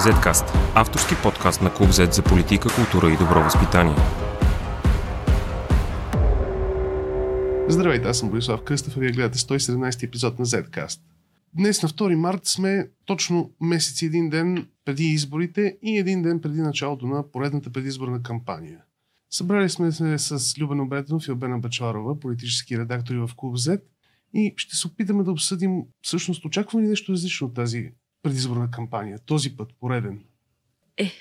Zcast – авторски подкаст на Клуб Z за политика, култура и добро възпитание. Здравейте, аз съм Борислав Кръстев, а вие гледате 117 епизод на Zcast. Днес на 2 март сме точно месец и един ден преди изборите и един ден преди началото на поредната предизборна кампания. Събрали сме се с Любен Обретенов и Обена Бачварова, политически редактори в Клуб Z и ще се опитаме да обсъдим всъщност очаква ли нещо различно от тази предизборна кампания, този път, пореден? Е,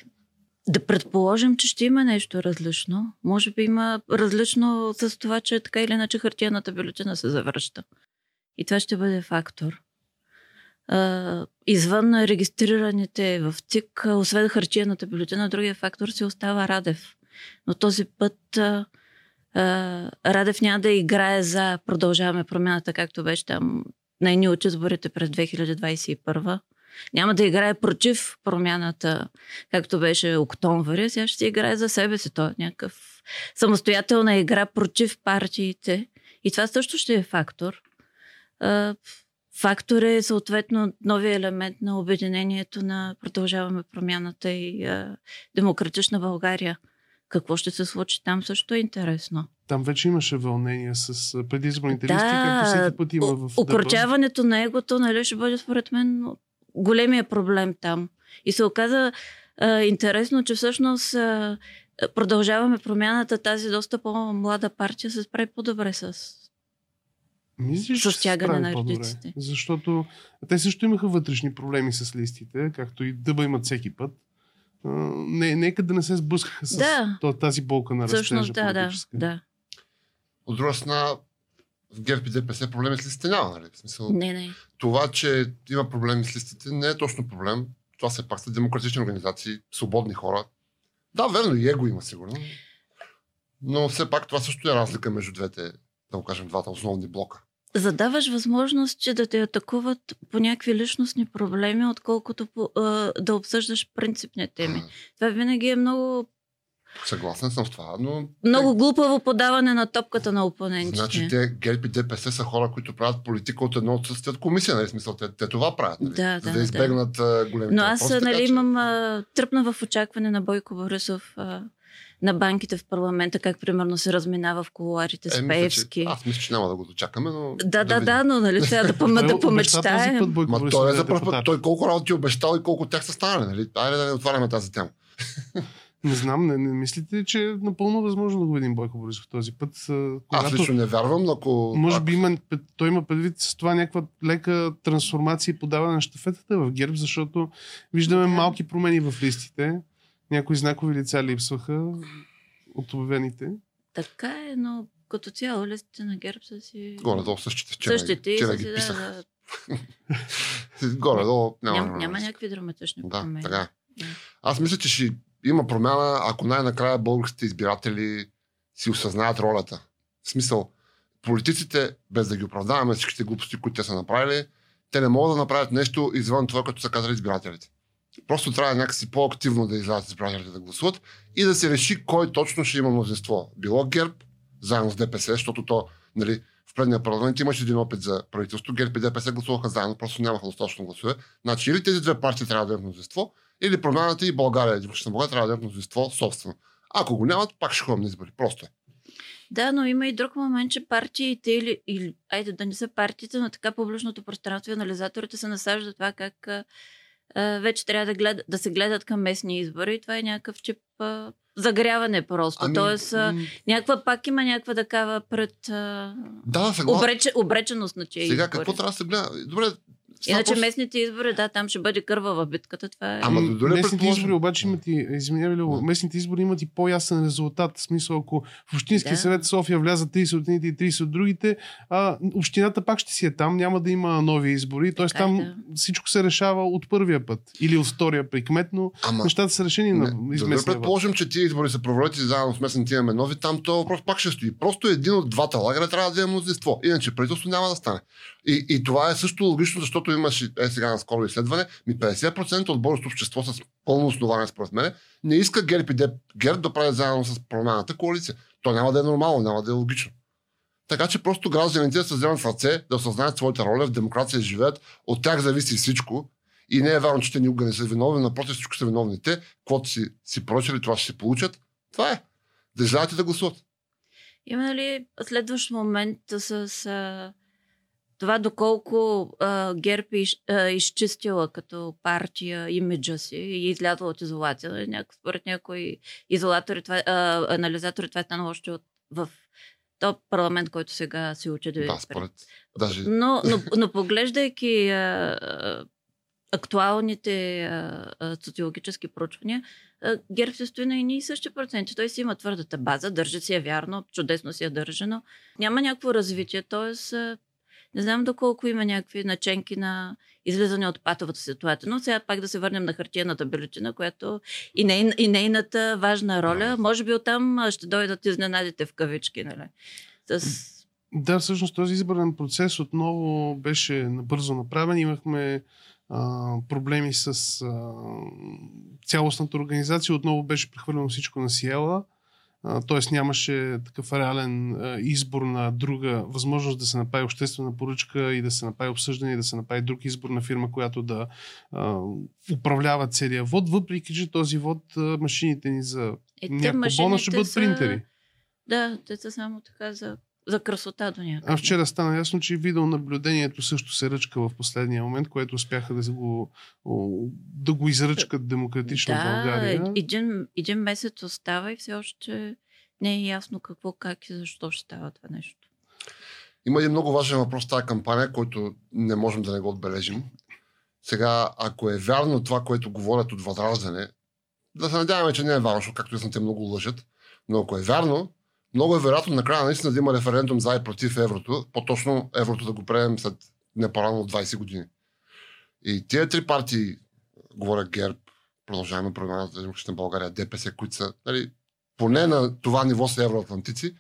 да предположим, че ще има нещо различно. Може би има различно с това, че така или иначе хартияната бюлетина се завръща. И това ще бъде фактор. Uh, извън регистрираните в ЦИК, освен хартияната бюлетина, другия фактор си остава Радев. Но този път uh, uh, Радев няма да играе за продължаваме промяната, както беше там на едни от изборите през 2021 няма да играе против промяната, както беше октомври, сега ще играе за себе си. Той е някакъв самостоятелна игра против партиите. И това също ще е фактор. Фактор е съответно новия елемент на обединението на Продължаваме промяната и Демократична България. Какво ще се случи там също е интересно. Там вече имаше вълнение с предизборните да, листи, както всеки път има в Укорчаването на егото, нали, ще бъде според мен големия проблем там. И се оказа а, интересно, че всъщност а, продължаваме промяната. Тази доста по-млада партия се справи по-добре с Мислиш, с тягане на редиците. Защото те също имаха вътрешни проблеми с листите, както и дъба имат всеки път. не, нека да не се сблъскаха с да. тази болка на растежа. Да, да, да. От друга страна, в ГЕРБ и ДПС проблеми с листите няма, нали? В смисъл, не, не. Това, че има проблеми с листите, не е точно проблем. Това все пак са демократични организации, свободни хора. Да, верно, и его има сигурно. Но все пак това също е разлика между двете, да го кажем, двата основни блока. Задаваш възможност, че да те атакуват по някакви личностни проблеми, отколкото по, а, да обсъждаш принципни теми. Това винаги е много Съгласен съм с това, но... Много глупаво подаване на топката на опонентите. Значи те, ГЕРБ и ДПС са хора, които правят политика от едно отсъствие от комисия, нали? Смисъл, те, те това правят, нали? Да, за да, да избегнат да. големите Но аз, въпроси, нали, така, имам а, тръпна в очакване на Бойко Борисов а, на банките в парламента, как примерно се разминава в колуарите с е, Пеевски. Аз мисля, че няма да го дочакаме, но... Да, да, да, но нали сега да, пом- да помечтаем. Ма той е за първ Той колко работи обещал и колко тях са станали, нали? Айде да не отваряме тази тема. Не знам, не, не мислите ли, че е напълно възможно да го видим Бойко Борисов този път? Когато, Аз лично не вярвам, ако... Може би има, той има предвид с това някаква лека трансформация и подаване на щафетата в ГЕРБ, защото виждаме да. малки промени в листите. Някои знакови лица липсваха от обявените. Така е, но като цяло листите на ГЕРБ са си... Горе-долу същите. Вчера, същите вчера ги писах. Да, Горе-долу няма, няма, няма някакви драматични да, промени. Така. Да. Аз мисля, че ще има промяна, ако най-накрая българските избиратели си осъзнаят ролята. В смисъл, политиците, без да ги оправдаваме всичките глупости, които те са направили, те не могат да направят нещо извън това, като са казали избирателите. Просто трябва някакси по-активно да излязат избирателите да гласуват и да се реши кой точно ще има мнозинство. Било ГЕРБ, заедно с ДПС, защото то, нали, в предния парламент имаше един опит за правителство. ГЕРБ и ДПС гласуваха заедно, просто нямаха достатъчно гласове. Значи или тези две партии трябва да имат мнозинство, или промяната и България, Демократична България трябва да имат мнозинство собствено. Ако го нямат, пак ще ходим на избори. Просто е. Да, но има и друг момент, че партиите или, или айде да не са партиите, но така публичното пространство и анализаторите се насаждат това как а, вече трябва да, глед, да се гледат към местни избори и това е някакъв чип а, загряване просто. Ами, Тоест, а, някаква пак има някаква такава пред а, да, сега... обреч, обреченост на че Сега какво трябва да се гледа? Добре, Иначе просто... местните избори, да, там ще бъде кърва в битката. Това е... Ама, дори местните предположим... избори обаче имат и, извинявай, местните избори имат и по-ясен резултат. В смисъл, ако в Общинския да. съвет София влязат 30 от едните и 30 от другите, а, общината пак ще си е там, няма да има нови избори. Тоест там да. всичко се решава от първия път или от втория при кмет, но Ама, нещата са решени не, на изместния предположим, че тия избори са провалят и заедно с местните имаме нови, там то въпрос пак ще стои. Просто един от двата лагера трябва да има мнозинство. Иначе правителство няма да стане. И, и това е също логично, защото имаше е сега на скоро изследване, ми 50% от българското общество с пълно основание, според мен, не иска ГЕРБ и Деп, ГЕРБ да прави заедно с промяната коалиция. То няма да е нормално, няма да е логично. Така че просто гражданите да се вземат в ръце, да осъзнаят своята роля, в демокрация живеят, от тях зависи всичко И не е вярно, че те никога не са виновни, напротив, всичко са виновни те, каквото си, си поръчали, това ще се получат. Това е. Да излязат и да гласуват. Има ли следващ момент с това доколко а, ГЕРБ е из, а, изчистила като партия имиджа си и излязла от изолация? Няко, според някои изолатори, това, а, анализатори, това е станало още от, в то парламент, който сега се учи да... Да, според. Даже... Но, но, но поглеждайки а, а, актуалните а, а, социологически проучвания, а, ГЕРБ се стои на едни и същи проценти. Той си има твърдата база, държи си я вярно, чудесно си я държа, но няма някакво развитие. Тоест, а, не знам доколко има някакви наченки на излизане от патовата ситуация. Но сега пак да се върнем на хартияната бюлетина, която и, ней, и нейната важна роля. Може би оттам ще дойдат изненадите в кавички. Нали? С... Да, всъщност този изборен процес отново беше набързо направен. Имахме а, проблеми с а, цялостната организация. Отново беше прехвърлено всичко на Сиела. Т.е. нямаше такъв реален избор на друга възможност да се направи обществена поръчка и да се направи обсъждане и да се направи друг избор на фирма, която да управлява целия вод, въпреки че този вод машините ни за Е, някаква бона ще бъдат са- принтери. Да, те са само така за, за красота до някъде. А вчера стана ясно, че видеонаблюдението също се ръчка в последния момент, което успяха да го, да го изръчкат демократично в да, България. един, един месец остава и все още не е ясно какво, как и защо ще става това нещо. Има един много важен въпрос в тази кампания, който не можем да не го отбележим. Сега, ако е вярно това, което говорят от Възраждане, да се надяваме, че не е вярно, защото както ясно те много лъжат, но ако е вярно, много е вероятно накрая наистина да има референдум за и против еврото, по-точно еврото да го приемем след не по-рано от 20 години. И тия три партии, говоря ГЕРБ, продължаваме промяната Демократична България, ДПС, които са нали, поне на това ниво са евроатлантици,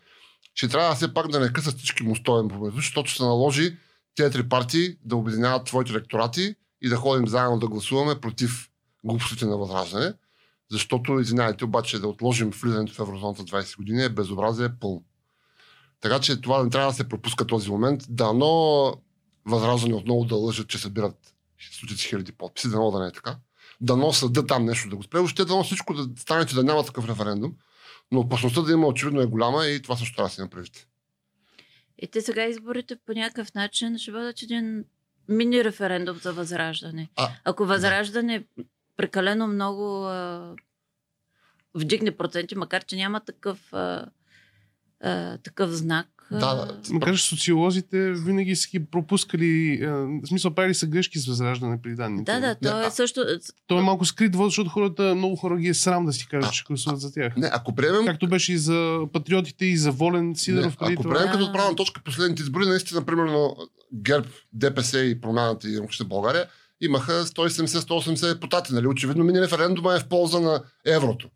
ще трябва все пак да не късат всички мостове помежду, защото се наложи тези три партии да обединяват своите електорати и да ходим заедно да гласуваме против глупостите на възраждане, защото, извинявайте, обаче да отложим влизането в еврозоната 20 години е безобразие пълно. Така че това не трябва да се пропуска този момент. Дано възраждане отново да лъжат, че събират стотици хиляди подписи, дано да не е така. Дано съда там нещо да го спре. Въобще дано всичко да стане, че да няма такъв референдум. Но опасността да има очевидно е голяма и това също трябва да се направи. И те сега изборите по някакъв начин ще бъдат един мини референдум за възраждане. А, Ако възраждане прекалено много а, вдигне проценти, макар че няма такъв, а, а, такъв знак. Да, да. Макар че социолозите винаги са ги пропускали, а, в смисъл правили са грешки с възраждане при данните. Да, да, то е а- също. То е малко скрит вод, защото хората, много хора ги е срам да си кажат, А, че гласуват за тях. Не, ако приемем Както беше и за патриотите, и за Волен Сидоров. Не, ако това. приемем като отправна точка последните избори, наистина, примерно, ГЕРБ, ДПС и промяната и Демократична България имаха 170-180 депутати. Нали? Очевидно, мини референдума е в полза на еврото.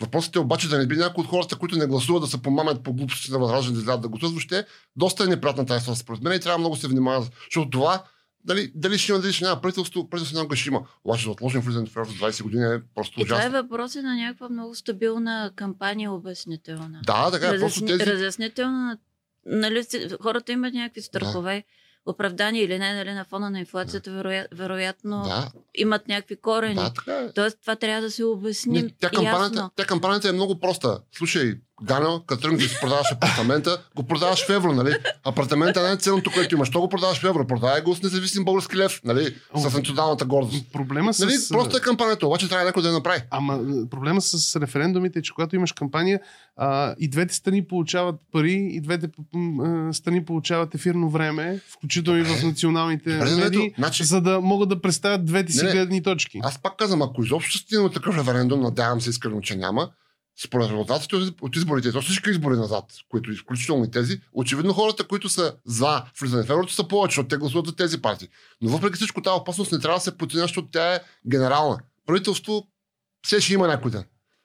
Въпросът е обаче да не би някои от хората, които не гласуват, да се помамят по глупости на възраждане да излязат да гласуват. Въобще, доста е неприятна тази ситуация според мен и трябва много да се внимава, защото това дали, дали ще има, дали ще няма правителство, правителство някога ще има. Обаче да отложим влизането в еврото 20 години е просто И това е ужасно. въпрос на някаква много стабилна кампания обяснителна. Да, така е. Разясни, тези... Разяснителна. Нали, хората имат някакви страхове, оправдани или не, нали, на фона на инфлацията, вероя, вероятно Да, имат някакви корени. да, така е. Тоест, това трябва да се обясни Не, тя, кампанията, ясно. тя кампанията е много проста. Слушай, Ганел, като тръгнеш да продаваш апартамента, го продаваш в евро, нали? Апартамента е ценното, което имаш. Що го продаваш в евро? Продавай го с независим български лев, нали? С националната гордост. Проблема с... Нали? Просто е кампанията, обаче трябва някой да я направи. Ама м, проблема с референдумите е, че когато имаш кампания, а, и двете страни получават пари, и двете а, страни получават ефирно време, включително и в националните Добре, медии, значи- за да могат да представят двете си Не, гледни точки. Аз пак казвам, ако изобщо стигнем такъв референдум, надявам се искрено, че няма, според резултатите от- изборите, то всички избори назад, които изключително и тези, очевидно хората, които са за влизане в еврото, са повече, защото те гласуват за тези партии. Но въпреки всичко тази опасност не трябва да се подценя, защото тя е генерална. Правителство все ще има някой ден.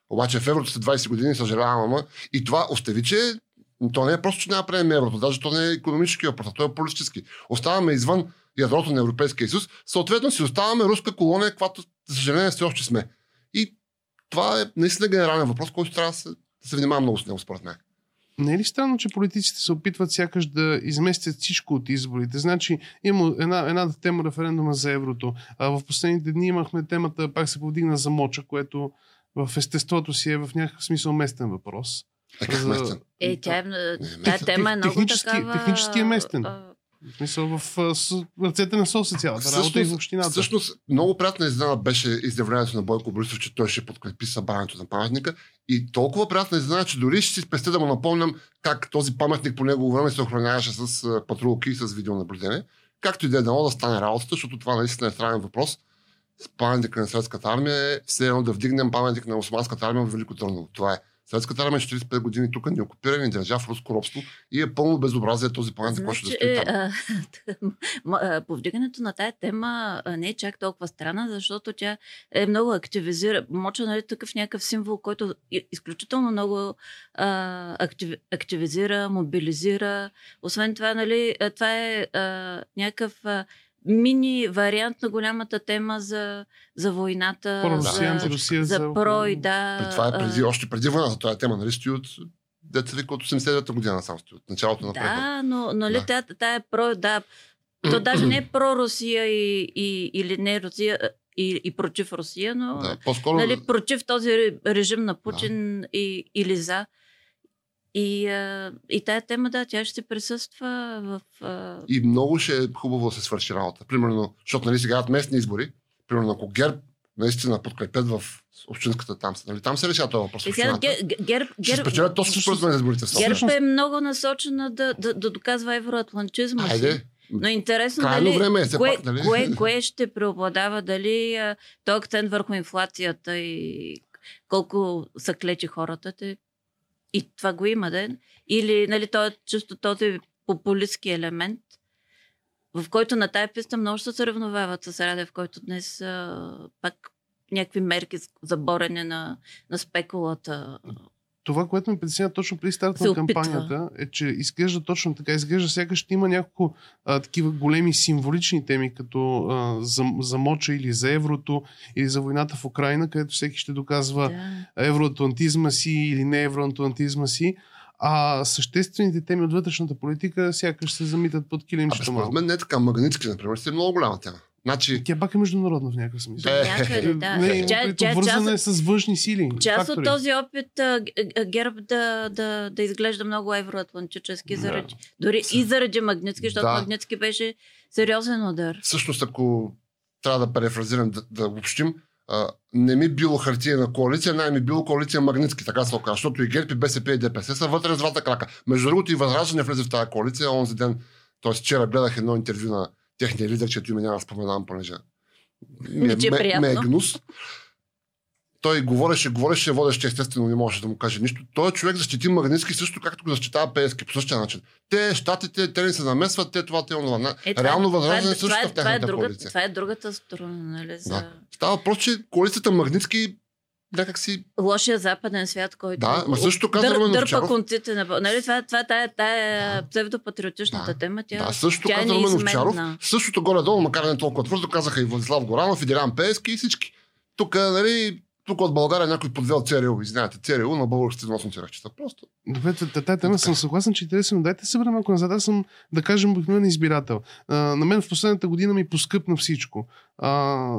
Обаче в еврото след 20 години, съжалявам, ама и това остави, че то не е просто, че няма приемем еврото, даже то не е економически въпрос, а то е политически. Оставаме извън ядрото на Европейския съюз, съответно си оставаме руска колония, каквато, за съжаление, все още сме. Това е наистина генерален въпрос, който трябва да се, да се внимава много с него, според мен. Не е ли странно, че политиците се опитват сякаш да изместят всичко от изборите? Значи, има една, една тема референдума за еврото. А в последните дни имахме темата, пак се повдигна за моча, което в естеството си е в някакъв смисъл местен въпрос. Е, как За- местен? Е, тя е, тая тема е много технически- такава... технически е местен. а, В смисъл в ръцете на СОС е цялата работа и в общината. всъщност, много приятна изненада беше изявлението на Бойко Борисов, че той ще подкрепи събранието на паметника. И толкова приятна изненада, че дори ще си спестя да му напомням как този паметник по негово време се охраняваше с патрулки и с видеонаблюдение. Както и да е дано да стане работата, защото това наистина е странен въпрос. С паметника на Съветската армия е все едно да вдигнем паметник на Османската армия в Велико Търново. Това е. Съветската армия е 45 години тук ни окупира, ни държа в руско робство и е пълно безобразие този паметник, почва да Значи, стои там. е, повдигането на тая тема не е чак толкова странна, защото тя е много активизира. Моча нали, такъв някакъв символ, който и- изключително много а, актив, активизира, мобилизира. Освен това, нали, това е а, някакъв а, мини вариант на голямата тема за, за войната. Про-Русия, за, антирусия, за за... прой, да. При това е преди, а, още преди войната. Това е тема, нали, стои от деца вика от 89-та година сам стои, от началото на прехода. Да, но нали, Да. да. тя, тя е про, да, то даже не е про Русия и, и, или не Русия и, и против Русия, но Да, по-скоро... нали, против този ре- режим на Путин и, или за. И, а, и тая тема, да, тя ще присъства в... А, И много ще е хубаво да се свърши работа. Примерно, защото нали, сега местни избори. Примерно, ако ГЕРБ наистина подкрепят в общинската там, нали, там се решава този въпрос. сега общината. ГЕРБ, Ще спечелят точно според мен изборите. ГЕРБ е много насочена да, да, да доказва евроатлантизма си. Хайде, Но интересно Крайно дали, време е, кое, пак, нали? кое, кое ще преобладава, дали той акцент върху инфлацията и колко са клечи хората. Те, и това го има, да? Или нали, той е чисто този популистски елемент, в който на тая писта много се съревновават с Радев, който днес а, пак някакви мерки за борене на, на спекулата. Това, което ме притеснява точно при старта на кампанията, е, че изглежда точно така. Изглежда сякаш ще има няколко а, такива големи символични теми, като а, за, за моча или за еврото, или за войната в Украина, където всеки ще доказва Да. евроатлантизма си или не евроатлантизма си. А съществените теми от вътрешната политика сякаш се замитат под килимчето според мен не е така. Магнитски, например, си е много голяма тема. Значи, Тя пак е международна в някакъв смисъл. Е, Някъде, да. Не, е част- е с външни сили. Част фактори. от този опит а, ГЕРБ да, да, да изглежда много евроатлантически, Да. заради, дори и заради Магнитски, защото Да. Магнитски беше сериозен удар. всъщност, ако трябва да префразирам, да, да обобщим, а, не ми било хартиена коалиция, най ми било коалиция Магнитски, така се оказа, защото и ГЕРБ, и БСП, и ДПС са вътре с двата крака. Между другото и Възраждане влезе в тази коалиция, онзи ден, т.е. вчера гледах едно интервю на техния лидер, чето име няма споменавам, понеже ми ти е ме, ме е гнус. Той говореше, говореше, водещи естествено не можеше да му каже нищо. Той човек защити Магнитски също, както го защитава Пески, по същия начин. Те, щатите, те не се намесват, те това, те онова. Е, Реално е- възраждане също това е, в това, е тяхната друга, коалиция. това е другата страна, нали? За Да. Става въпрос, че коалицията Магнитски някак си... лошия западен свят, който Да, ма също каза дър, дърпа конците на... Нали, това, това тая, тая Да. псевдопатриотичната Да. тема, тя, да, също тя е каза Румен Овчаров. Същото горе-долу, макар не толкова твърдо, казаха и Владислав Горанов, и Делян Пески и всички. Тук, нали, тук от България някой подвел ЦРУ, извинявайте, ЦРУ на българските носно тирахчета. Просто. Добре, та- тази тема съм съгласен, че е интересно, но дайте се върнем малко назад. Аз съм, да кажем, обикновен избирател. А, на мен в последната година ми поскъпна всичко. А,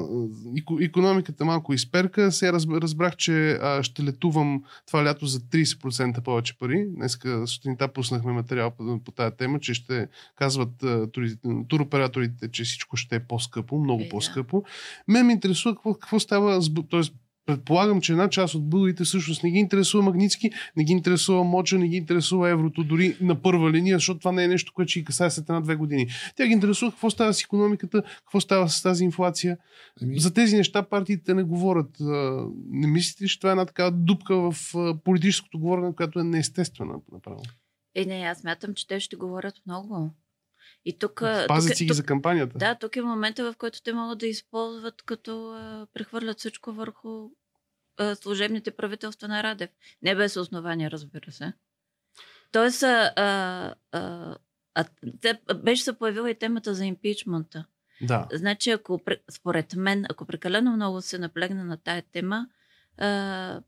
економиката малко изперка. Сега разб- разбрах, че а, ще летувам това лято за 30% повече пари. Днеска сутринта пуснахме материал по, по тази тема, че ще казват а, туроператорите, че всичко ще е по-скъпо, много Е, по-скъпо. Мен ме интересува какво, какво става с... предполагам, че една част от българите всъщност не ги интересува Магнитски, не ги интересува Моча, не ги интересува еврото, дори на първа линия, защото това не е нещо, което ще ги касае след една-две години. Тя ги интересува какво става с економиката, какво става с тази инфлация. Еми, За тези неща партиите не говорят. Не мислите, ли, че това е една такава дупка в политическото говорене, която е неестествена направо? Е, не, аз мятам, че те ще говорят много. И тук... Пазят тук, си ги тук, за кампанията. Да, тук е момента, в който те могат да използват, като а, прехвърлят всичко върху а, служебните правителства на Радев. Не без основания, разбира се. Тоест, а, а, а, а, беше се появила и темата за импичмента. да. Значи, ако, според мен, ако прекалено много се наплегна на тая тема, а,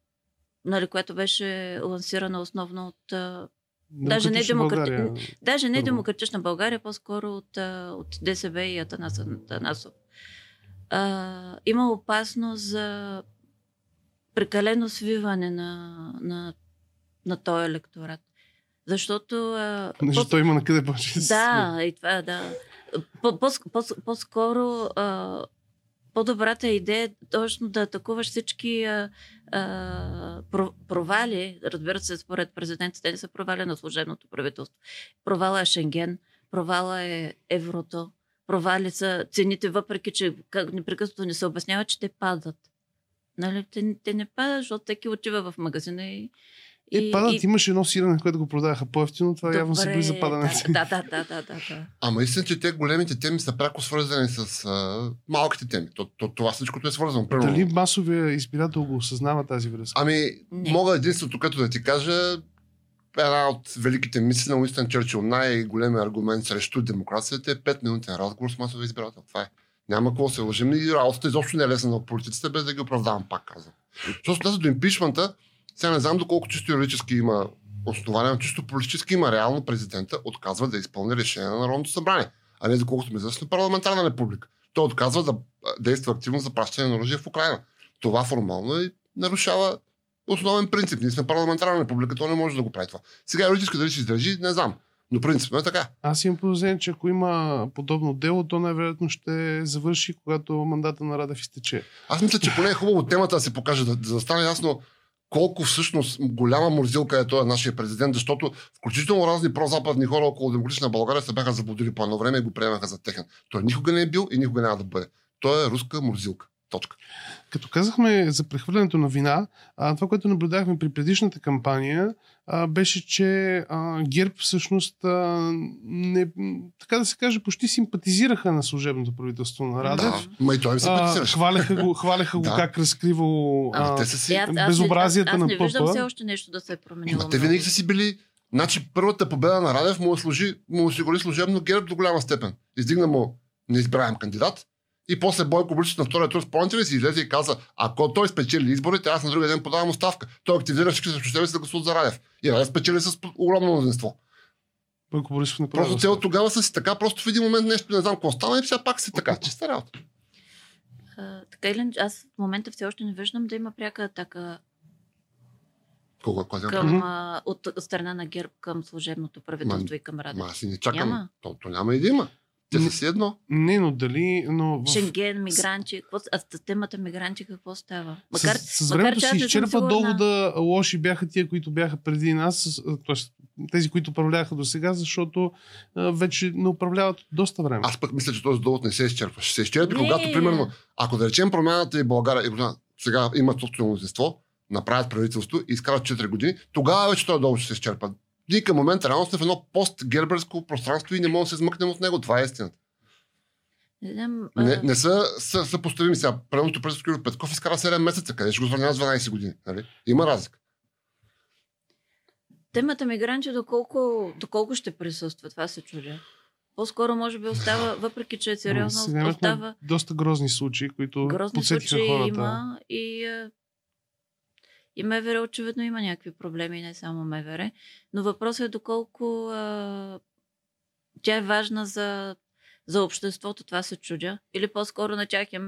нали, която беше лансирана основно от а, Даже не демократи-. Даже не демократична България, по-скоро от, от ДСБ и Атанасов. Атанасов. А, има опасност за прекалено свиване на, на, на този електорат. Защото... А, Защото той има на къде повече да и това, да. По, по, по, по-скоро по-добрата идея е точно да атакуваш всички а, а, про, провали, разбира се, според президента, те не са провали на служебното правителство. Провала е Шенген, провала е еврото, провали са цените, въпреки че как непрекъснато не се обяснява, че те падат. Нали? Те, те не падат, защото всеки отива в магазина и... Е, падат, имаше едно сирене, което го продаваха по-ефтино, това явно се Добре, близа падане. Да, да, да, да, да, да. Ама истина, че те големите теми са пряко свързани с а, малките теми. То, то, това всичкото е свързано. Примерно, Дали масовия избирател го осъзнава тази връзка? Ами, Не. мога единството, като да ти кажа, една от великите мисли на Уинстън Черчил, най-големия аргумент срещу демокрацията е 5 минутен разговор с масовия избирател. Това е. Няма какво да се лъжим. И работата изобщо не е лесна на политиците, без да ги оправдавам, пак казвам. Що се отнася до импичмента, сега не знам доколко чисто юридически има основания, но чисто политически има реално президента отказва да изпълни решение на Народното събрание, а не доколкото ми известно парламентарна република. Той отказва да действа активно за пращане на оръжие в Украина. Това формално е, нарушава основен принцип. Ние сме парламентарна република, то не може да го прави това. Сега юридически дали ще издържи, не знам. Но принципно е така. Аз имам подозрение, че ако има подобно дело, то най-вероятно ще завърши, когато мандата на Радев изтече. Аз мисля, че поне е хубаво темата да се покаже, да, да стане ясно колко всъщност голяма морзилка е той нашия президент, защото включително разни прозападни хора около демократична България се бяха заблудили по едно време и го приемаха за техен. Той никога не е бил и никога няма да бъде. Той е руска морзилка. Точка. Като казахме за прехвърлянето на вина, а, това, което наблюдахме при предишната кампания, а, беше, че а, ГЕРБ всъщност, а, не, така да се каже, почти симпатизираха на служебното правителство на Радев. Да. Ма и той петицираше. хваляха го, хваляха го Да. как разкриво Ама а, те са си... Е, аз, аз, безобразията аз, аз на не виждам ПП. все още нещо да се е променило. Ма те винаги са си били... Значи първата победа на Радев му, служи, му осигури служебно ГЕРБ до голяма степен. Издигна му неизбираем кандидат и после Бойко Борисов на втория тур, спомняте ли си, излезе и каза, ако той спечели изборите, аз на другия ден подавам оставка. Той активира всички срещу себе си да гласуват за Радев. И Радев спечели с огромно мнозинство. Бойко Борисов не Просто те от тогава са си така, просто в един момент нещо не знам какво стана и сега пак си така. Чиста работа. А, така или аз в момента все още не виждам да има пряка атака Кога, кога, кога? към, а, от страна на ГЕРБ към служебното правителство и към Радев. Ма аз и не чакам. Няма. То, то няма и да има. Те са си едно. Не, но дали... Но в... Шенген, мигранти, какво, а с темата мигранти какво става? Макар, с, с макар времето не съм изчерпа сигурна. довода лоши бяха тия, които бяха преди нас, тези, които управляваха до сега, защото а, вече не управляват доста време. Аз пък мисля, че този довод не се изчерпва. Ще се изчерпи, Не. когато, примерно, ако да речем промяната и България, и България сега имат собствено мнозинство, направят правителство и изкарат 4 години, тогава вече този довод ще се изчерпа. Ние към момента реално сме в едно постгерберско пространство и не можем да се измъкнем от него. Това е истината. Не, знам, Не, а, не са, са, съпоставими сега. Предното правителство Кирил Петков изкара 7 месеца, къде ще го сравнява с 12 години. Нали? Има разлика. темата мигранти доколко, доколко ще присъства, това се чудя. По-скоро може би остава, въпреки че е сериозно, Сега остава доста грозни случаи, които грозни подсетиха случаи хората. има и, и МВР очевидно има някакви проблеми, не само МВР. Но въпросът е доколко а, тя е важна за, за обществото, това се чудя. Или по-скоро на тях е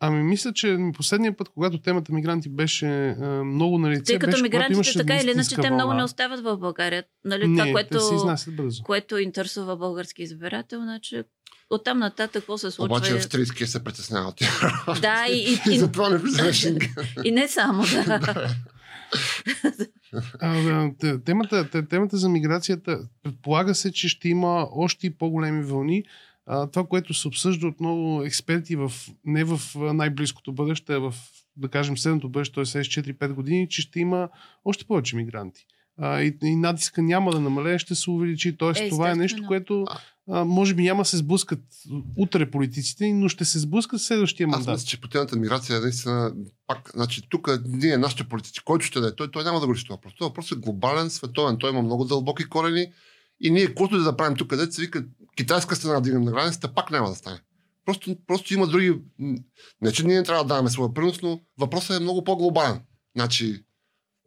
Ами мисля, че последния път, когато темата мигранти беше а, много на лице, Тъй като беше, мигрантите така или иначе те много не остават в България. Нали, Не, това, което, те се изнасят бързо. което интересува български избирател, значи оттам нататък какво се случва. Обаче е- австрийския се притеснява от. Да, и, и, И и, затова не влиза на Шенген. и не само, да. А, темата, те- темата за миграцията предполага се, че ще има още и по-големи вълни. А, това, което се обсъжда от много експерти в, не в най-близкото бъдеще, а в, да кажем, следното бъдеще, т.е. след 4-5 години, че ще има още повече мигранти. А, и, и натиска няма да намалее, ще се увеличи. Тоест, Е, това е нещо, което а, може би няма да се сблъскат утре политиците, но ще се сблъскат в следващия Аз мандат. мисля, че по темата миграция е наистина пак, значи тук ние, нашите политици, който ще да е, той, той няма да го реши това. Просто това въпрос е глобален, световен, той има много дълбоки корени и ние, каквото да правим тук, където се вика китайска страна да на границата, пак няма да стане. Просто, просто има други... Не, че ние не трябва да даваме своя принос, но въпросът е много по-глобален. Значи,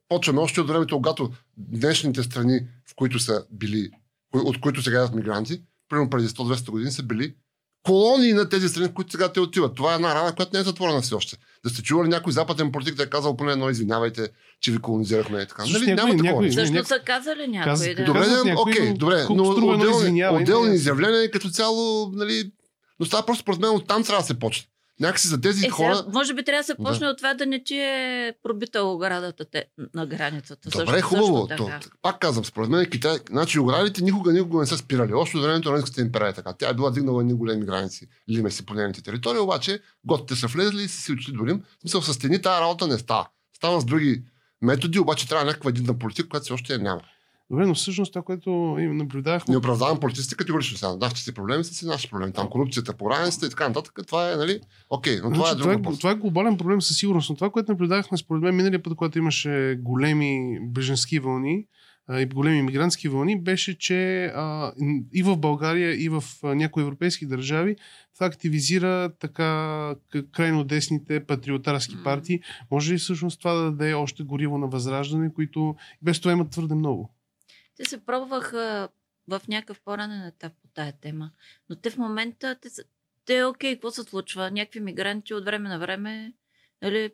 почваме още от времето, когато днешните страни, в които са били, от които сега идват мигранти, примерно преди 100-200 години са били колонии на тези страни, в които сега те отиват. Това е една рана, която не е затворена все още. Да сте чували някой западен политик да е казал поне едно извинявайте, че ви колонизирахме и така. Всъщност Нали, някой- няма такова. някой- нещо. Също няко- са казали някои, Каз- да. Добре, да, някои, окей, но добре, но отделни, отделни не е изявления като цяло, нали, но става просто според мен от там трябва да се почне. Някакси за тези Е, хора... сега, може би трябва да се почне от това да не ти е пробита оградата те, на границата. Добре, също, хубаво. Също То, така. пак казвам, според мен Китай, значи оградите никога, никога не са спирали. Още от времето на Римската империя е така. Тя е била дигнала едни големи граници, лиме си по нейните територии, обаче готите са влезли и са си отишли до Рим. В смисъл, с стени тази работа не става. Става с други методи, обаче трябва някаква единна политика, която все още я няма. Добре, но всъщност това, което им наблюдавахме, Не оправдавам политиците категорично сега. Си проблеми са си наши проблеми. Там корупцията по границата и така нататък. Това е, нали? Окей, но това Значи, е друг това, е, въпрос. това е глобален проблем със сигурност. Но това, което наблюдавахме според мен миналия път, когато имаше големи беженски вълни и големи мигрантски вълни, беше, че а, и в България, и в някои европейски държави това активизира така крайно десните патриотарски партии. Може ли всъщност това да даде още гориво на възраждане, които без това имат твърде много? Те се пробваха в някакъв по-ранен етап по тая тема. Но те в момента, те, са, те окей, какво се случва? Някакви мигранти от време на време, нали,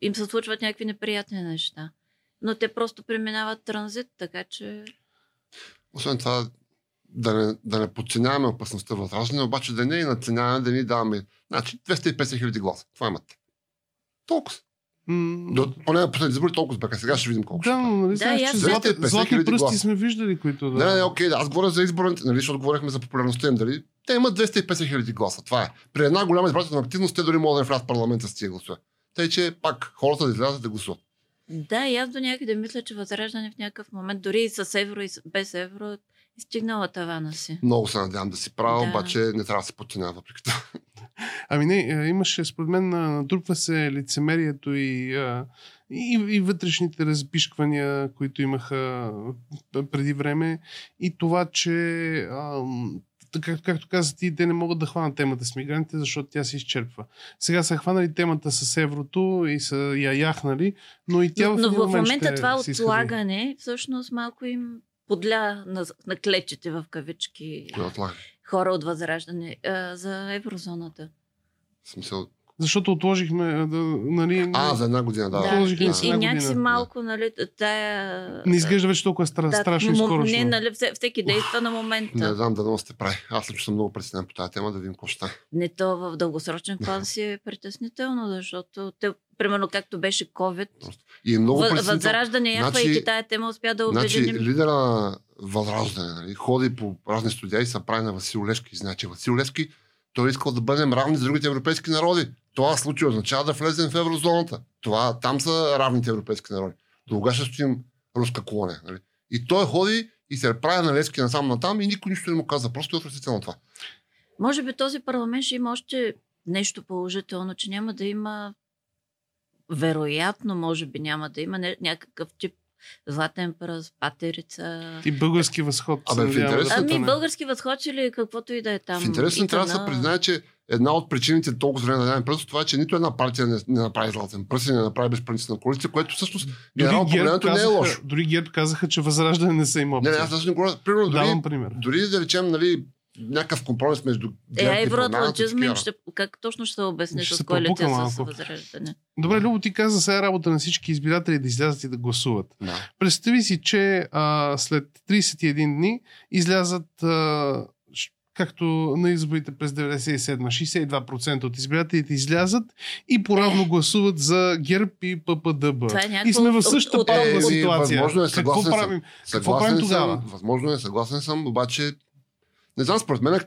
им се случват някакви неприятни неща. Но те просто преминават транзит, така че... Освен това, да не, да не подценяваме опасността възраждане, обаче да не и надценяваме, да ни даваме. Значи 250 хиляди гласа. Това имат. Толкова. М, До, поне на последните избори толкова бяха. Сега ще видим колко. Да, ще. нали Да, че аз златни, 250 златни хиляди пръсти гласа. сме виждали, които да... Не, не, не, окей, да. Аз говоря за изборите, нали, защото говорихме за популярността им. Дали? Те имат 250 хиляди гласа. Това е. При една голяма избирателна активност те дори могат да влязат в парламента с тия гласове. Тъй, че пак хората да излязат да гласуват. Да, и аз до някъде мисля, че възраждане в някакъв момент, дори и с евро, и с- без евро, стигнала тавана си. Много се надявам да си правя, Да. обаче не трябва да се подценява въпреки това. Ами не, имаше, според мен, натрупва се лицемерието и, и, и вътрешните разбишквания, които имаха преди време и това, че а, така, както каза ти, те не могат да хванат темата с мигрантите, защото тя се изчерпва. Сега са хванали темата с еврото и са я яхнали, но и тя но, в, но в момент момента ще това отлагане всъщност малко им подля на, на клечите в кавички хора от възраждане а, за еврозоната. В смисъл. Защото отложихме, а, да, нали... А, за една година, да. Да, Отложихме и, и някакси малко, нали, тая... Не изглежда вече толкова стра, да, страшно и мо- скорошно. Не, нали, все- всеки действа на момента. Не знам да сте прави. Аз лично съм много притеснен по тази тема, да видим какво ще не то в дългосрочен план си е притеснително, защото те, примерно както беше COVID, И е много Въ- притеснително. Възраждане, Значи- значи, тая тема успя да Значи, обединим. лидера на Възраждане нали, ходи по разни студия и се прави на Васил Левски. Значи, Васил Левски, той искал да бъдем равни с другите европейски народи. Това случай означава да влезем в еврозоната. Това, там са равните европейски народи. До кога ще стоим руска колония. Нали? И той ходи и се прави на Левски насам натам и никой нищо не му каза. Просто е отвратително това. Може би този парламент ще има още нещо положително, че няма да има вероятно, може би няма да има някакъв тип златен пръст, патерица. И български възход. Абе, в надявам интерес да на Ами български възход или каквото и да е там. в интересен И трябва да се признае, че една от причините толкова време да дадем пръст, това е, че нито една партия не, не направи златен пръст и не направи безпринципна коалиция, което всъщност генерално погледнато не е лошо. Дори ГЕРБ казаха, че възраждане не са им Не, опция. не, аз даже не говоря. Примерно, дори, Давам пример. дори да речем, нали, някакъв компромис между Е, ГЕРБ и Промяната, евроатлантизма им ще, как точно ще се обясни Ще с се коалиция пропука с възраждане? Добре, Любо, ти каза сега работа на всички избиратели да излязат и да гласуват. Да. Представи си, че а, след 31 дни излязат, а, както на изборите през 97 62% от избирателите излязат и поравно гласуват за ГЕРБ и ППДБ. Това е някакво и сме в същата от- правна от- ситуация. възможно е, Какво съгласен съм. правим? Какво правим тогава? съм, възможно е, съгласен съм, обаче не знам, според мен,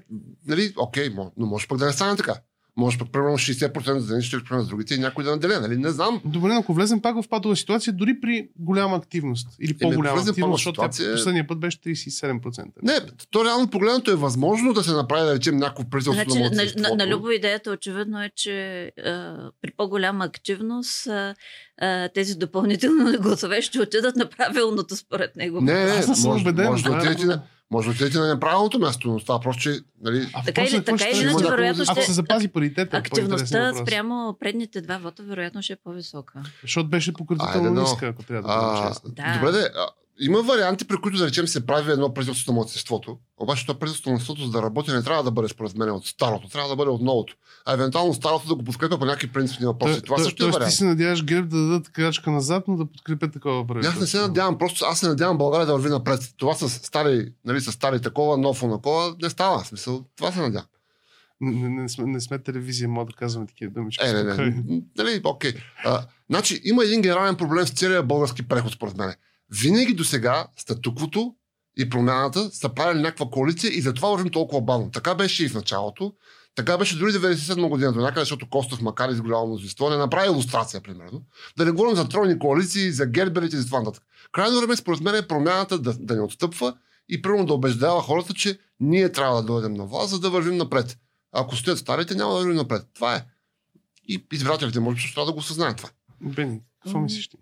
нали, окей, но може пък да не стане така. Може пък примерно 60% за едни ще примерно с другите и някой да наделя, нали? Не знам. Добре, ако влезем пак в патова ситуация, дори при голяма активност или по-голяма влезем в активност, защото ситуация- последния път беше 37%. Не, то реално погледнато е възможно да се направи, да речем, някакво правителство Значи, на на, на, на Любо идеята очевидно е, че а, при по-голяма активност а, а, тези допълнителни гласове ще отидат на правилното според него. Не, не, Аз не съм може, убеден. може, да е отидете на, може да отидете на неправилното място, но това просто, че, нали, А Така или- какво така или иначе, вероятно Ако ще- се запази паритета, е Активността спрямо предните два вота вероятно ще е по-висока. Защото беше Айде, пократително но- ниска, ако трябва да бъдем честни. Да. добре, де, а, има варианти, при които, да речем, се прави едно правителство на младсинството. Обаче това правителство на младсинството, за да работи, не трябва да бъде според мен от старото, трябва да бъде от новото. А евентуално старото да го подкрепя по някакви принципни въпроси. Това също е Тоест, ти вариант. се надяваш ГЕРБ да дадат крачка назад, но да подкрепят такова правителство. Аз не се надявам, просто аз се надявам България да върви напред. Това с стари, нали, с стари такова, нов онакова, не става. В смисъл, това се надявам. Не, не, не, сме, не сме телевизия, мога да казваме такива думички. Е, не, не. Нали, окей. А, значи, има един генерален проблем с целия български преход, според мен. Винаги до сега статуквото и промяната са правили някаква коалиция и затова вървим толкова бавно. Така беше и в началото. Така беше дори 97 година до някъде, защото Костов, макар и с голямо мнозинство, не направи иллюстрация, примерно. Да не говорим за тройни коалиции, за герберите и за това нататък. Крайно време, според мен, е промяната да, да не отстъпва и примерно да убеждава хората, че ние трябва да дойдем на власт, за да вървим напред. Ако стоят старите, няма да вървим напред. Това е. И избирателите, може би, трябва да го осъзнаят това. Бени, какво М. мислиш ти?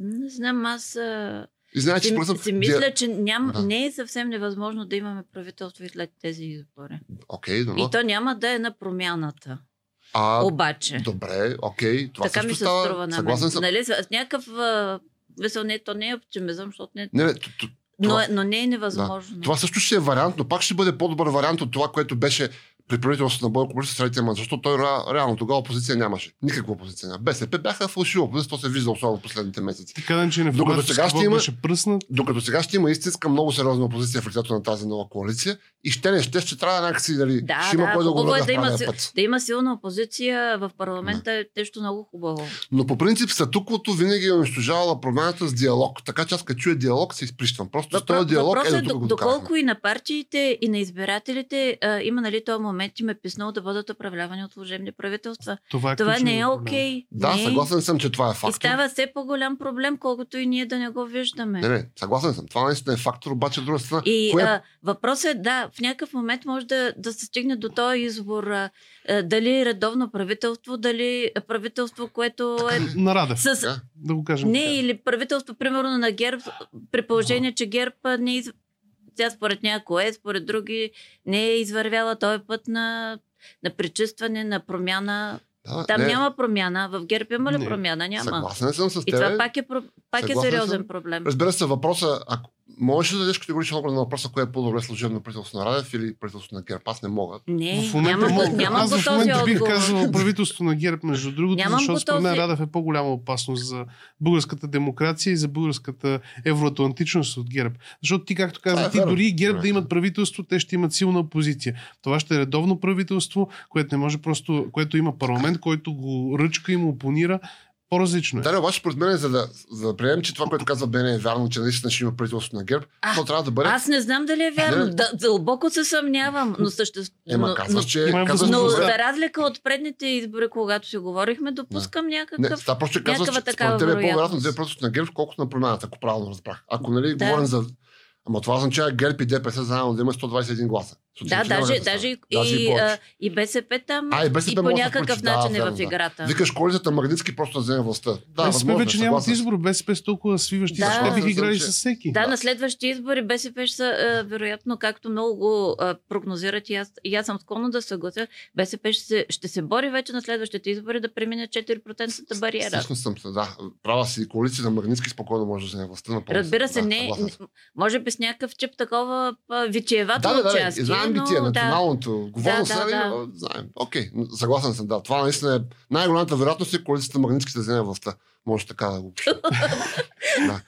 Не знам, аз а, И знаете, си, мен- си мисля, че ням, Да. не е съвсем невъзможно да имаме правителство и след тези избори. Окей, И то няма да е на промяната. А, Обаче. добре, окей, това така ми се става. струва на мен. Съгласен съм. Нали, с някакъв... Мисъл, не, то не е оптимизъм, защото не... Не, не, т- т- но, това- е- но не е невъзможно. това също ще е вариант, но пак ще бъде по-добър вариант от това, което беше при правителството на Бойко Борисов третия мандат, защото той ре- реално тогава опозиция нямаше. Никаква опозиция няма. БСП бяха фалшива опозиция, то се вижда особено в последните месеци. Така да че не Докато сега ще има- беше пръснат. Докато сега ще има истинска много сериозна опозиция в лицето на тази нова коалиция и ще не ще, ще трябва някакси дали Да, ще има да, кой да го е да има, път. да има силна опозиция в парламента е нещо много хубаво. Но по принцип статуквото винаги е унищожавала промяната с диалог. Така че аз като чуя диалог се изприщвам. Просто Въпро- този диалог е въпросът е до- доколко и на партиите, и на избирателите а, има нали този момент им е писнал да бъдат управлявани от служебни правителства. Това, е Това не е окей. Да, не е. съгласен съм, че това е И фактор. става все по-голям проблем, колкото и ние да не го виждаме. Не, не, съгласен съм. Това наистина е фактор, обаче друга страна. И кое... а, въпросът е, да, в някакъв момент може да, да се стигне до този избор. А, а, дали редовно правителство, дали правителство, което е На Радев, с... Така? да го кажем. Не, така. или правителство, примерно на ГЕРБ, при положение, че ГЕРБ не е из... Тя според някой е, според други не е извървяла този път на, на пречистване, на промяна. Да, Там не, няма промяна. В ГЕРБ има ли Не. промяна? Няма. Съгласен съм с И теб. това пак е, пак е сериозен съм. проблем. Разбира се, въпроса, ако можеш ли да дадеш категоричен отговор на въпроса, кое е по-добре служебно правителство на Радев или правителство на ГЕРБ? Аз не мога. Не, в момента, няма, мога- няма аз в този момента бих отговор. казал правителство на ГЕРБ, между другото, Нямам защото според мен Радев е по-голяма опасност за българската демокрация и за българската евроатлантичност от ГЕРБ. Защото ти, както каза, е ти верно. дори и ГЕРБ Да. да имат правителство, те ще имат силна опозиция. Това ще е редовно правителство, което не може просто, което има парламент, който го ръчка и му опонира. По-различно е. Да, не, обаче според мен, за да, за да приемем, че това, което казва Бене е вярно, че наистина ще има правителство на ГЕРБ, А, то трябва да бъде. Аз не знам дали е вярно. Не. Да, дълбоко се съмнявам, но съществува. Ема но, казваш, но, че... Казваш, но за разлика от предните избори, когато си говорихме, допускам Не, някакъв... това просто казваш, че някаква такава според теб е по-вероятно да е правителството на ГЕРБ, колкото на промяната, ако правилно разбрах. Ако нали Да. говорим за... Ама това означава ГЕРБ и ДПС заедно да има 121 гласа. Да, даже, даже, и. Даже и а, и БСП там А, и БСП и по да някакъв да, начин е верно, в да. играта. Викаш коалицията Магнитски просто да вземе властта. Да, БСП възможно е, вече нямат избор. БСП с толкова свиващи Да. те биха играли с всеки. Да, Да. на следващите избори БСП ще са, вероятно, както много го прогнозират и аз, и аз съм склонна да се съглася, БСП ще се, ще се бори вече на следващите избори да премине 4% бариера. Всъщност съм да. Права си, коалиция на Магнитски спокойно може да вземе властта. Разбира се, да, не, може би с някакъв чип такова а, витиевато Да, да, да, участие. знаем но, битие, да. националното. Да, се, да, да. но знаем. Окей, съгласен съм, да. Това наистина е най-голямата вероятност е коалицията Магнитски да вземе властта. Може така да го пише. да.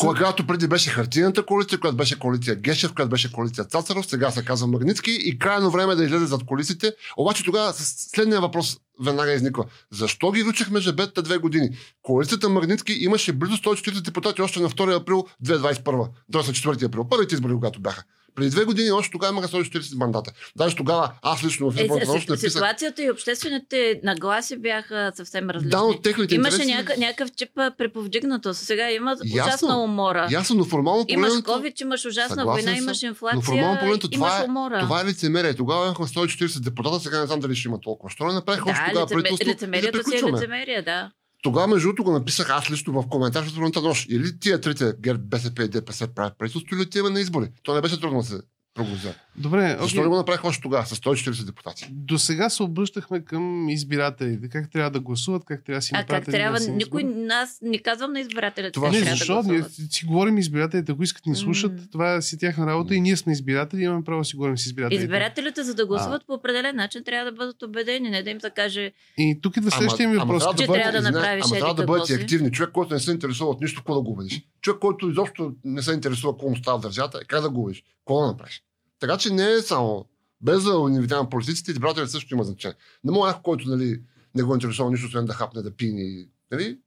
Когато преди беше хартийната коалиция, която беше коалиция Гешев, която беше коалиция Цацаров, сега се казва Магнитски и крайно време е да излезе зад колисите. Обаче тогава с- следния въпрос веднага изниква. Защо ги ручихме жебетата две години? Коалицията Магнитски имаше близо 140 депутати още на 2 април 2021. Тоест на 4 април. Първите избори, когато бяха. Преди две години още тогава имаха 140 мандата. Даже тогава аз лично в Е, изборната нощ написах. ситуацията и обществените нагласи бяха съвсем различни. Да, но техните Имаше интереси... някакъв, някакъв чип преповдигнато. Сега има Ясно. ужасна умора. Ясно, но формално Имаш COVID, имаш ужасна Съгласен война, съм, имаш Но инфлация, формално погледнато това е, умора. това е лицемерие. Тогава имахме 140 депутата, сега не знам дали ще има толкова. Що не направиха още да, тогава лицемер... правителство? и да лицемерието си е лицемерие, да. Тогава, между другото, го написах аз лично в коментар в нощ. Или тия трите ГЕРБ, БСП и ДПС правят правителство, или отиваме на избори. То не беше трудно да се проголосуват. Добре, Защо не го направиха още тогава с 140 депутати? До сега се обръщахме към избирателите. Как трябва да гласуват, как трябва да си А как трябва? гласен Никой избор. нас не казвам на избирателите. Това Не, трябва да защо? Ние си говорим избирателите, ако искат ни слушат, М. това е си тяхна работа и ние сме избиратели, имаме право да си говорим с избирателите. Избирателите, за да гласуват по определен начин, трябва да бъдат убедени, не да им се каже И тук идва следващия ми въпрос. трябва Че бъдете- трябва да извиня, направиш Ама трябва да бъдете активни. Човек, който не се интересува от нищо, какво да го убедиш? Човек, който изобщо не се интересува какво му става държавата, как да го убедиш? Какво да направиш? Така че не е само без да унивидявам политиците, избирателите също има значение. Не мога който нали, не го интересува нищо, освен да хапне, да пине. Нали?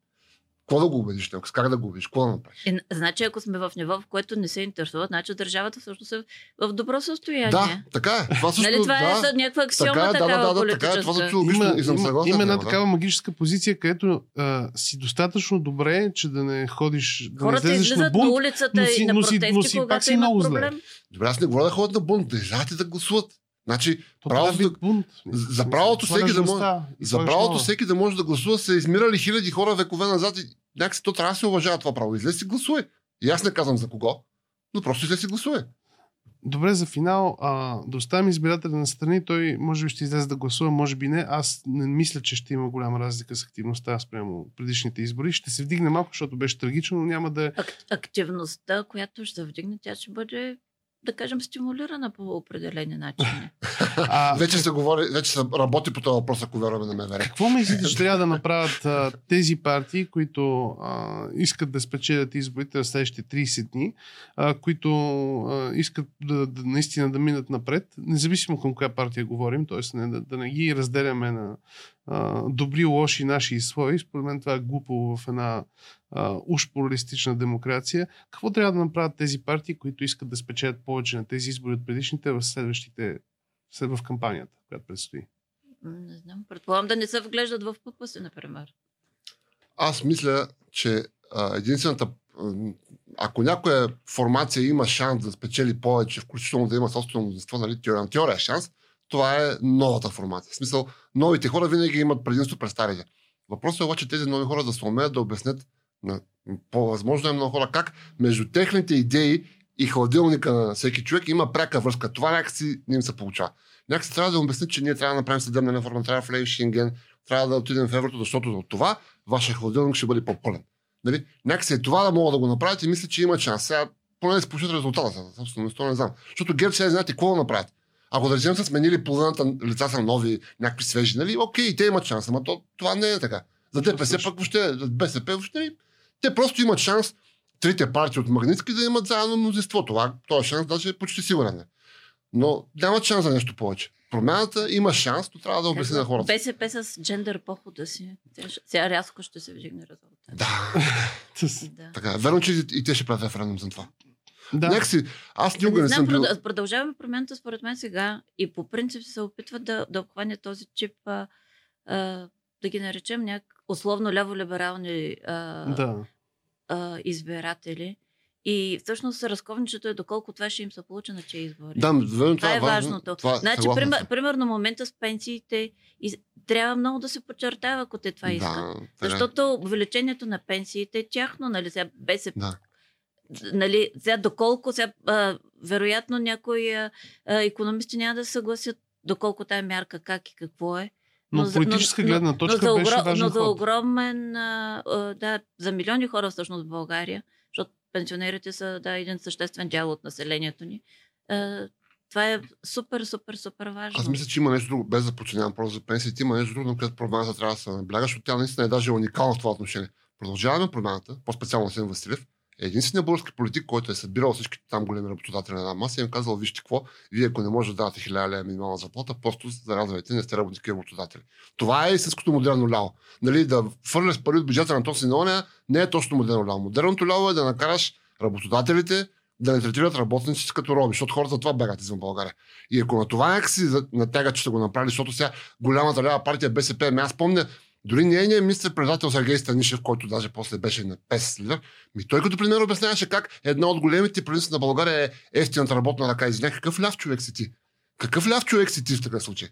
Какво да го убедиш? някак? Как да го убедиш? Какво да направиш? Е, значи, ако сме в ниво, в което не се интересуват, значи държавата всъщност е в добро състояние. Да, така е. Това също, Нали, това да, е за някаква аксиома така е, да, такава да, да, да, така е. Това звучи логично Има, и съм съгласен. има една да. такава магическа позиция, където а, си достатъчно добре, че да не ходиш, да Хората не на излизат на, бунт, улицата но си- и на но си- протести, но си пак когато си има много зле. проблем. Добре, аз не говоря да ходят на бунт, да излязат и да гласуват. Значи, То правото е бунт. за правото е всеки да. И За е правото всеки да може да гласува са измирали хиляди хора векове назад и някакси то трябва да се уважава това право. Излез и гласувай. И аз не казвам за кого, но просто излез и гласувай. Добре, за финал, а, да оставим избирателя на страни, той може би ще излезе да гласува, може би не. Аз не мисля, че ще има голяма разлика с активността спрямо предишните избори. Ще се вдигне малко, защото беше трагично, но няма да е Ак- активността, която ще вдигне, тя ще бъде, да кажем, стимулирана по определени начини. А, Вече се говори, вече се работи по този въпрос, ако вярваме на МВР. Какво мислите, че трябва да направят а, тези партии, които а, искат да спечелят изборите в следващите 30 дни, а, които а, искат да, да, наистина да минат напред, независимо към коя партия говорим, т.е. Не, да, да не ги разделяме на добри, лоши, наши и свои. Според мен това е глупо в една а, уж плуралистична демокрация. Какво трябва да направят тези партии, които искат да спечелят повече на тези избори от предишните в следващите след в кампанията, която предстои? Не знам, предполагам да не се вглеждат в пъпа си, например. Аз мисля, че а, единствената. Ако някоя формация има шанс да спечели повече, включително да има собствено мнозинство, нали, теория, на теория шанс, това е новата формация. В смисъл, новите хора винаги имат предимство пред старите. Въпросът е обаче тези нови хора да се умеят да обяснят на по-възможно е много хора как между техните идеи и хладилника на всеки човек има пряка връзка. Това някакси не им се получава. Някакси трябва да обяснят, че ние трябва да направим съдебна реформа, трябва да влезем Шенген, трябва да отидем в еврото, защото от това вашия хладилник ще бъде по-пълен. Нали? Някакси е това да могат да го направят и мисля, че има шанс. Сега поне да се получат резултата. Собствено, не знам. Защото ГЕРБ сега знаете какво да направят. Ако да речем са сменили половината лица са нови, някакви свежи, нали? Окей, те имат шанс, но то, това не е така. За ДПС пък въобще, за БСП въобще, нали? те просто имат шанс трите партии от Магнитски да имат заедно мнозинство. Това, този шанс даже е почти сигурен. е. Но нямат шанс за нещо повече. Промяната има шанс, но трябва да обясни на хората. БСП с джендър похода си. Сега рязко ще се вдигне резултат. Да, Да. така. Верно, че и и те ще правят референдум за това. Да. Някакси, аз никога не не съм знам, бил... прод- продължаваме промяната според мен сега и по принцип се опитват да, да обхване този чип, а, а, да ги наречем някак условно ляво-либерални а, Да. а, избиратели. И всъщност разковничето е доколко това ще им се получи на чии избори. Да, верно, Това е важното. Това, значи, съгласен пример, съм. примерно момента с пенсиите и, трябва много да се подчертава, ако те това искат. Да, така е. Защото увеличението на пенсиите е тяхно, нали, сега БСП, Да. Нали, сега доколко, сега, а, вероятно някои а, а, економисти няма да се съгласят доколко тая мярка как и какво е. Но, от политическа но- гледна но точка за, беше важен но за огромен, а, а, да, за милиони хора всъщност в България, защото пенсионерите са да, един съществен дял от населението ни. А, това е супер, супер, супер важно. Аз мисля, че има нещо друго, без да подценявам просто за пенсиите, има нещо друго, на което промяната трябва да се набляга, защото тя наистина е даже уникална в това отношение. Продължаваме промяната, по-специално Сен Василев, единственият български политик, който е събирал всички там големи работодатели на една маса и им казал, вижте какво, вие ако не може да давате 1000 лева минимална заплата, просто зарадвайте, не сте работники работодатели. Това е истинското модерно ляво. Нали, да фърляш пари от бюджета на този на не е точно модерно ляво. Модерното ляво е да накараш работодателите да не третират работниците като роби, защото хората това бягат извън България. И ако на това някакси натягат, че са го направили, защото сега голямата лява партия БСП, ами аз помня, дори нейният министр председател Сергей Станишев, който даже после беше на ПЕС лидер, ми той като пример обясняваше как една от големите предимства на България е ефтината работна ръка. Извиня, какъв ляв човек си ти? Какъв ляв човек си ти в такъв случай?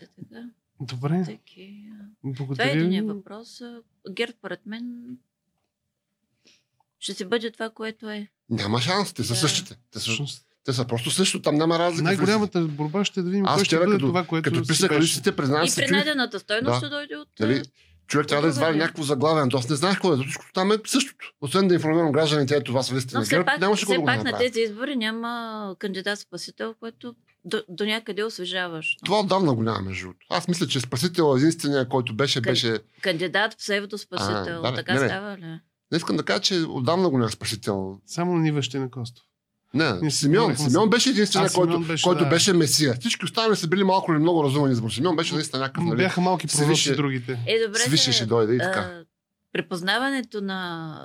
Да, да, да. Добре, Таки. Това е благодаря единия ви. въпрос. ГЕРБ, според мен, ще си бъде това, което е. Няма шанс, те са Да. същите. Те са, Всъщност, те са просто също, там няма разлика. най-голямата борба ще е да видим Аз кой ще бъде като- това, което Като писах листите, признавам И се, чуих, принадената стойност Да. ще дойде от... Нали? човек трябва да извади някакво заглавие. Аз не знаех какво е, защото там е същото. Освен да информирам гражданите, ето това са листите на ГЕРБ, нямаше какво да го пак на тези избори няма кандидат-спасител, което до, до някъде освежаваш. Това отдавна го няма, между другото. Аз мисля, че спасител единствения, който беше, беше... Кандидат псевдоспасител. А, да, така не, бе. става ли? Не искам да кажа, че отдавна го няма спасител. Само на ниващи на Костов. Не, Симеон. Симеон беше единствения, А, който, беше, който да. беше месия. Всички останали са били малко или много разумен избор. Симеон беше наистина някакъв, нали? Бяха малки пророци другите. Е, добре. Свише се, ще дойде и а, така. Препознаването на,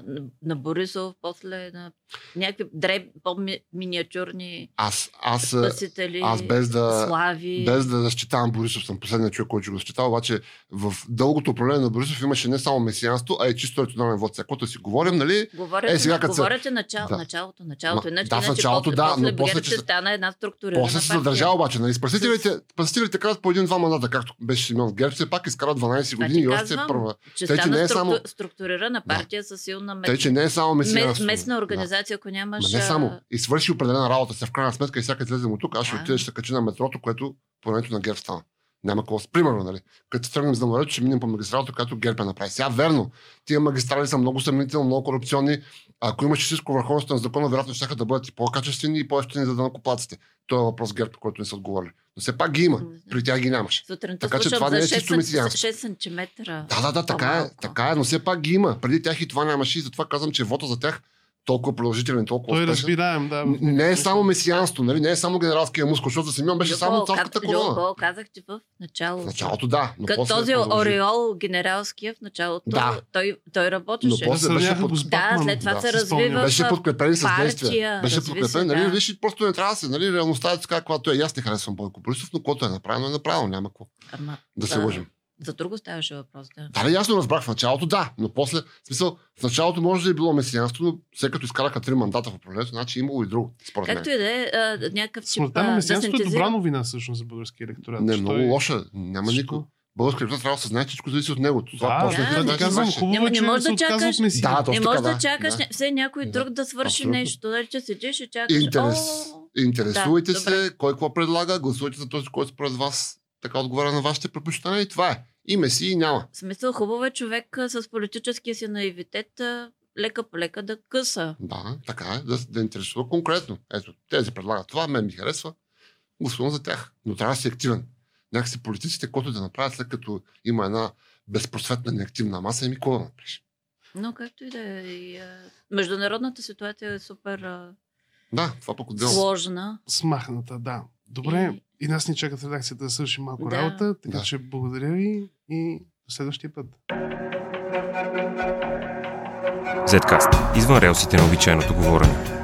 на, на Борисов, после на някакви дреб, по-миниатюрни Аз, аз, спасители, аз без да, слави. без да защитавам Борисов, съм последният човек, който го защитава, обаче в дългото управление на Борисов имаше не само месианство, а и чисто рационален вод. Сега, си говорим, нали, Говорите, Е, сега на, се- говорите начало, Да. началото, началото. Иначе, да, в началото после, да, после, но после, че стана една структурирана после се задържа обаче. Нали, спасителите, спасителите крадат по един-два мандата, както беше Симеон ГЕРБ, все пак изкара 12 Значи години и още е първа. Тъй, че не е само- структурирана партия с силна Тъй, мес... че не е само месианство. местна Да. организация, ако нямаш... Ма не само. И свърши определена работа. Се в крайна сметка и всяка излезем от тук, аз ще Да. отида, ще кача на метрото, което по времето на ГЕРБ стана. Няма какво. Примерно, нали? Като тръгнем за морето, ще минем по магистралата, която ГЕРБ е направи. Сега верно, тия магистрали са много съмнителни, много корупционни. Ако имаше всичко върховенство на закона, вероятно ще да бъдат и по-качествени и по-ефтини за данъкоплаците. Това е въпрос ГЕРБ, който не са отговорили. Но все пак ги има. При тях ги нямаше. Сутринта Така че това не е чисто 6, месианство. 6 см. Да, да, да, така е, така е, но все пак ги има. Преди тях и това нямаше и затова казвам, че вота за тях толкова продължителен, толкова Той е успешен. разбираем, да. Не е само месианство, нали? не е само генералския мускул, защото за Симеон беше само царската корона. Любо, казах, че в началото. В началото да, но Като после този продължи. ореол генералския в началото, Да. той, той работеше. Но после- беше под- Да, след това да, се си разви спомням. в Беше подкрепен с действия. Беше подкрепен, нали? да. Виж, просто не трябва да се, нали? Реалността е така, каквато е. Аз не харесвам Бойко Борисов, но което е направено, е направено. Няма какво Ама, да се лъжим. За друго ставаше въпрос, да. Да, да, ясно разбрах в началото, да, но после, в смисъл, в началото може да е било месианство, но след като изкараха три мандата в управлението, значи е имало и друго, според мен. Както и да е, някакъв тип Смъртта на а, да е добра новина всъщност за българския електорат. Не, че много той- лоша. Няма Всичко- никой. Българския електорат трябва да се знае, че всичко зависи от него. Това Да, почна да, да, да, да, казвам, хубаво е, не се да чакаш-. Да, Не така, да чакаш да. не- все някой Да, друг да свърши абсолютно. нещо, да че седиш и чакаш. Интерес. О, Интересувайте Да, се, кой какво предлага, гласувайте за този, който според вас така отговаря на вашите предпочитания и това е. Име си и няма. В смисъл, хубаво е човек с политическия си наивитет лека по лека да къса. Да, така е, да, да интересува конкретно. Ето, тези предлагат това, мен ми харесва, гласувам за тях. Но трябва да си активен. Някакси политиците, който да направят след като има една безпросветна неактивна маса, еми какво да направиш? Но както и да е. Международната ситуация е супер Да, това пък отделно. сложна. Смахната, да. Добре, и нас ни чакат редакцията да свърши малко Да. работа, така Да. че благодаря ви и до следващия път. Zcast. Извън релсите на обичайното говорене.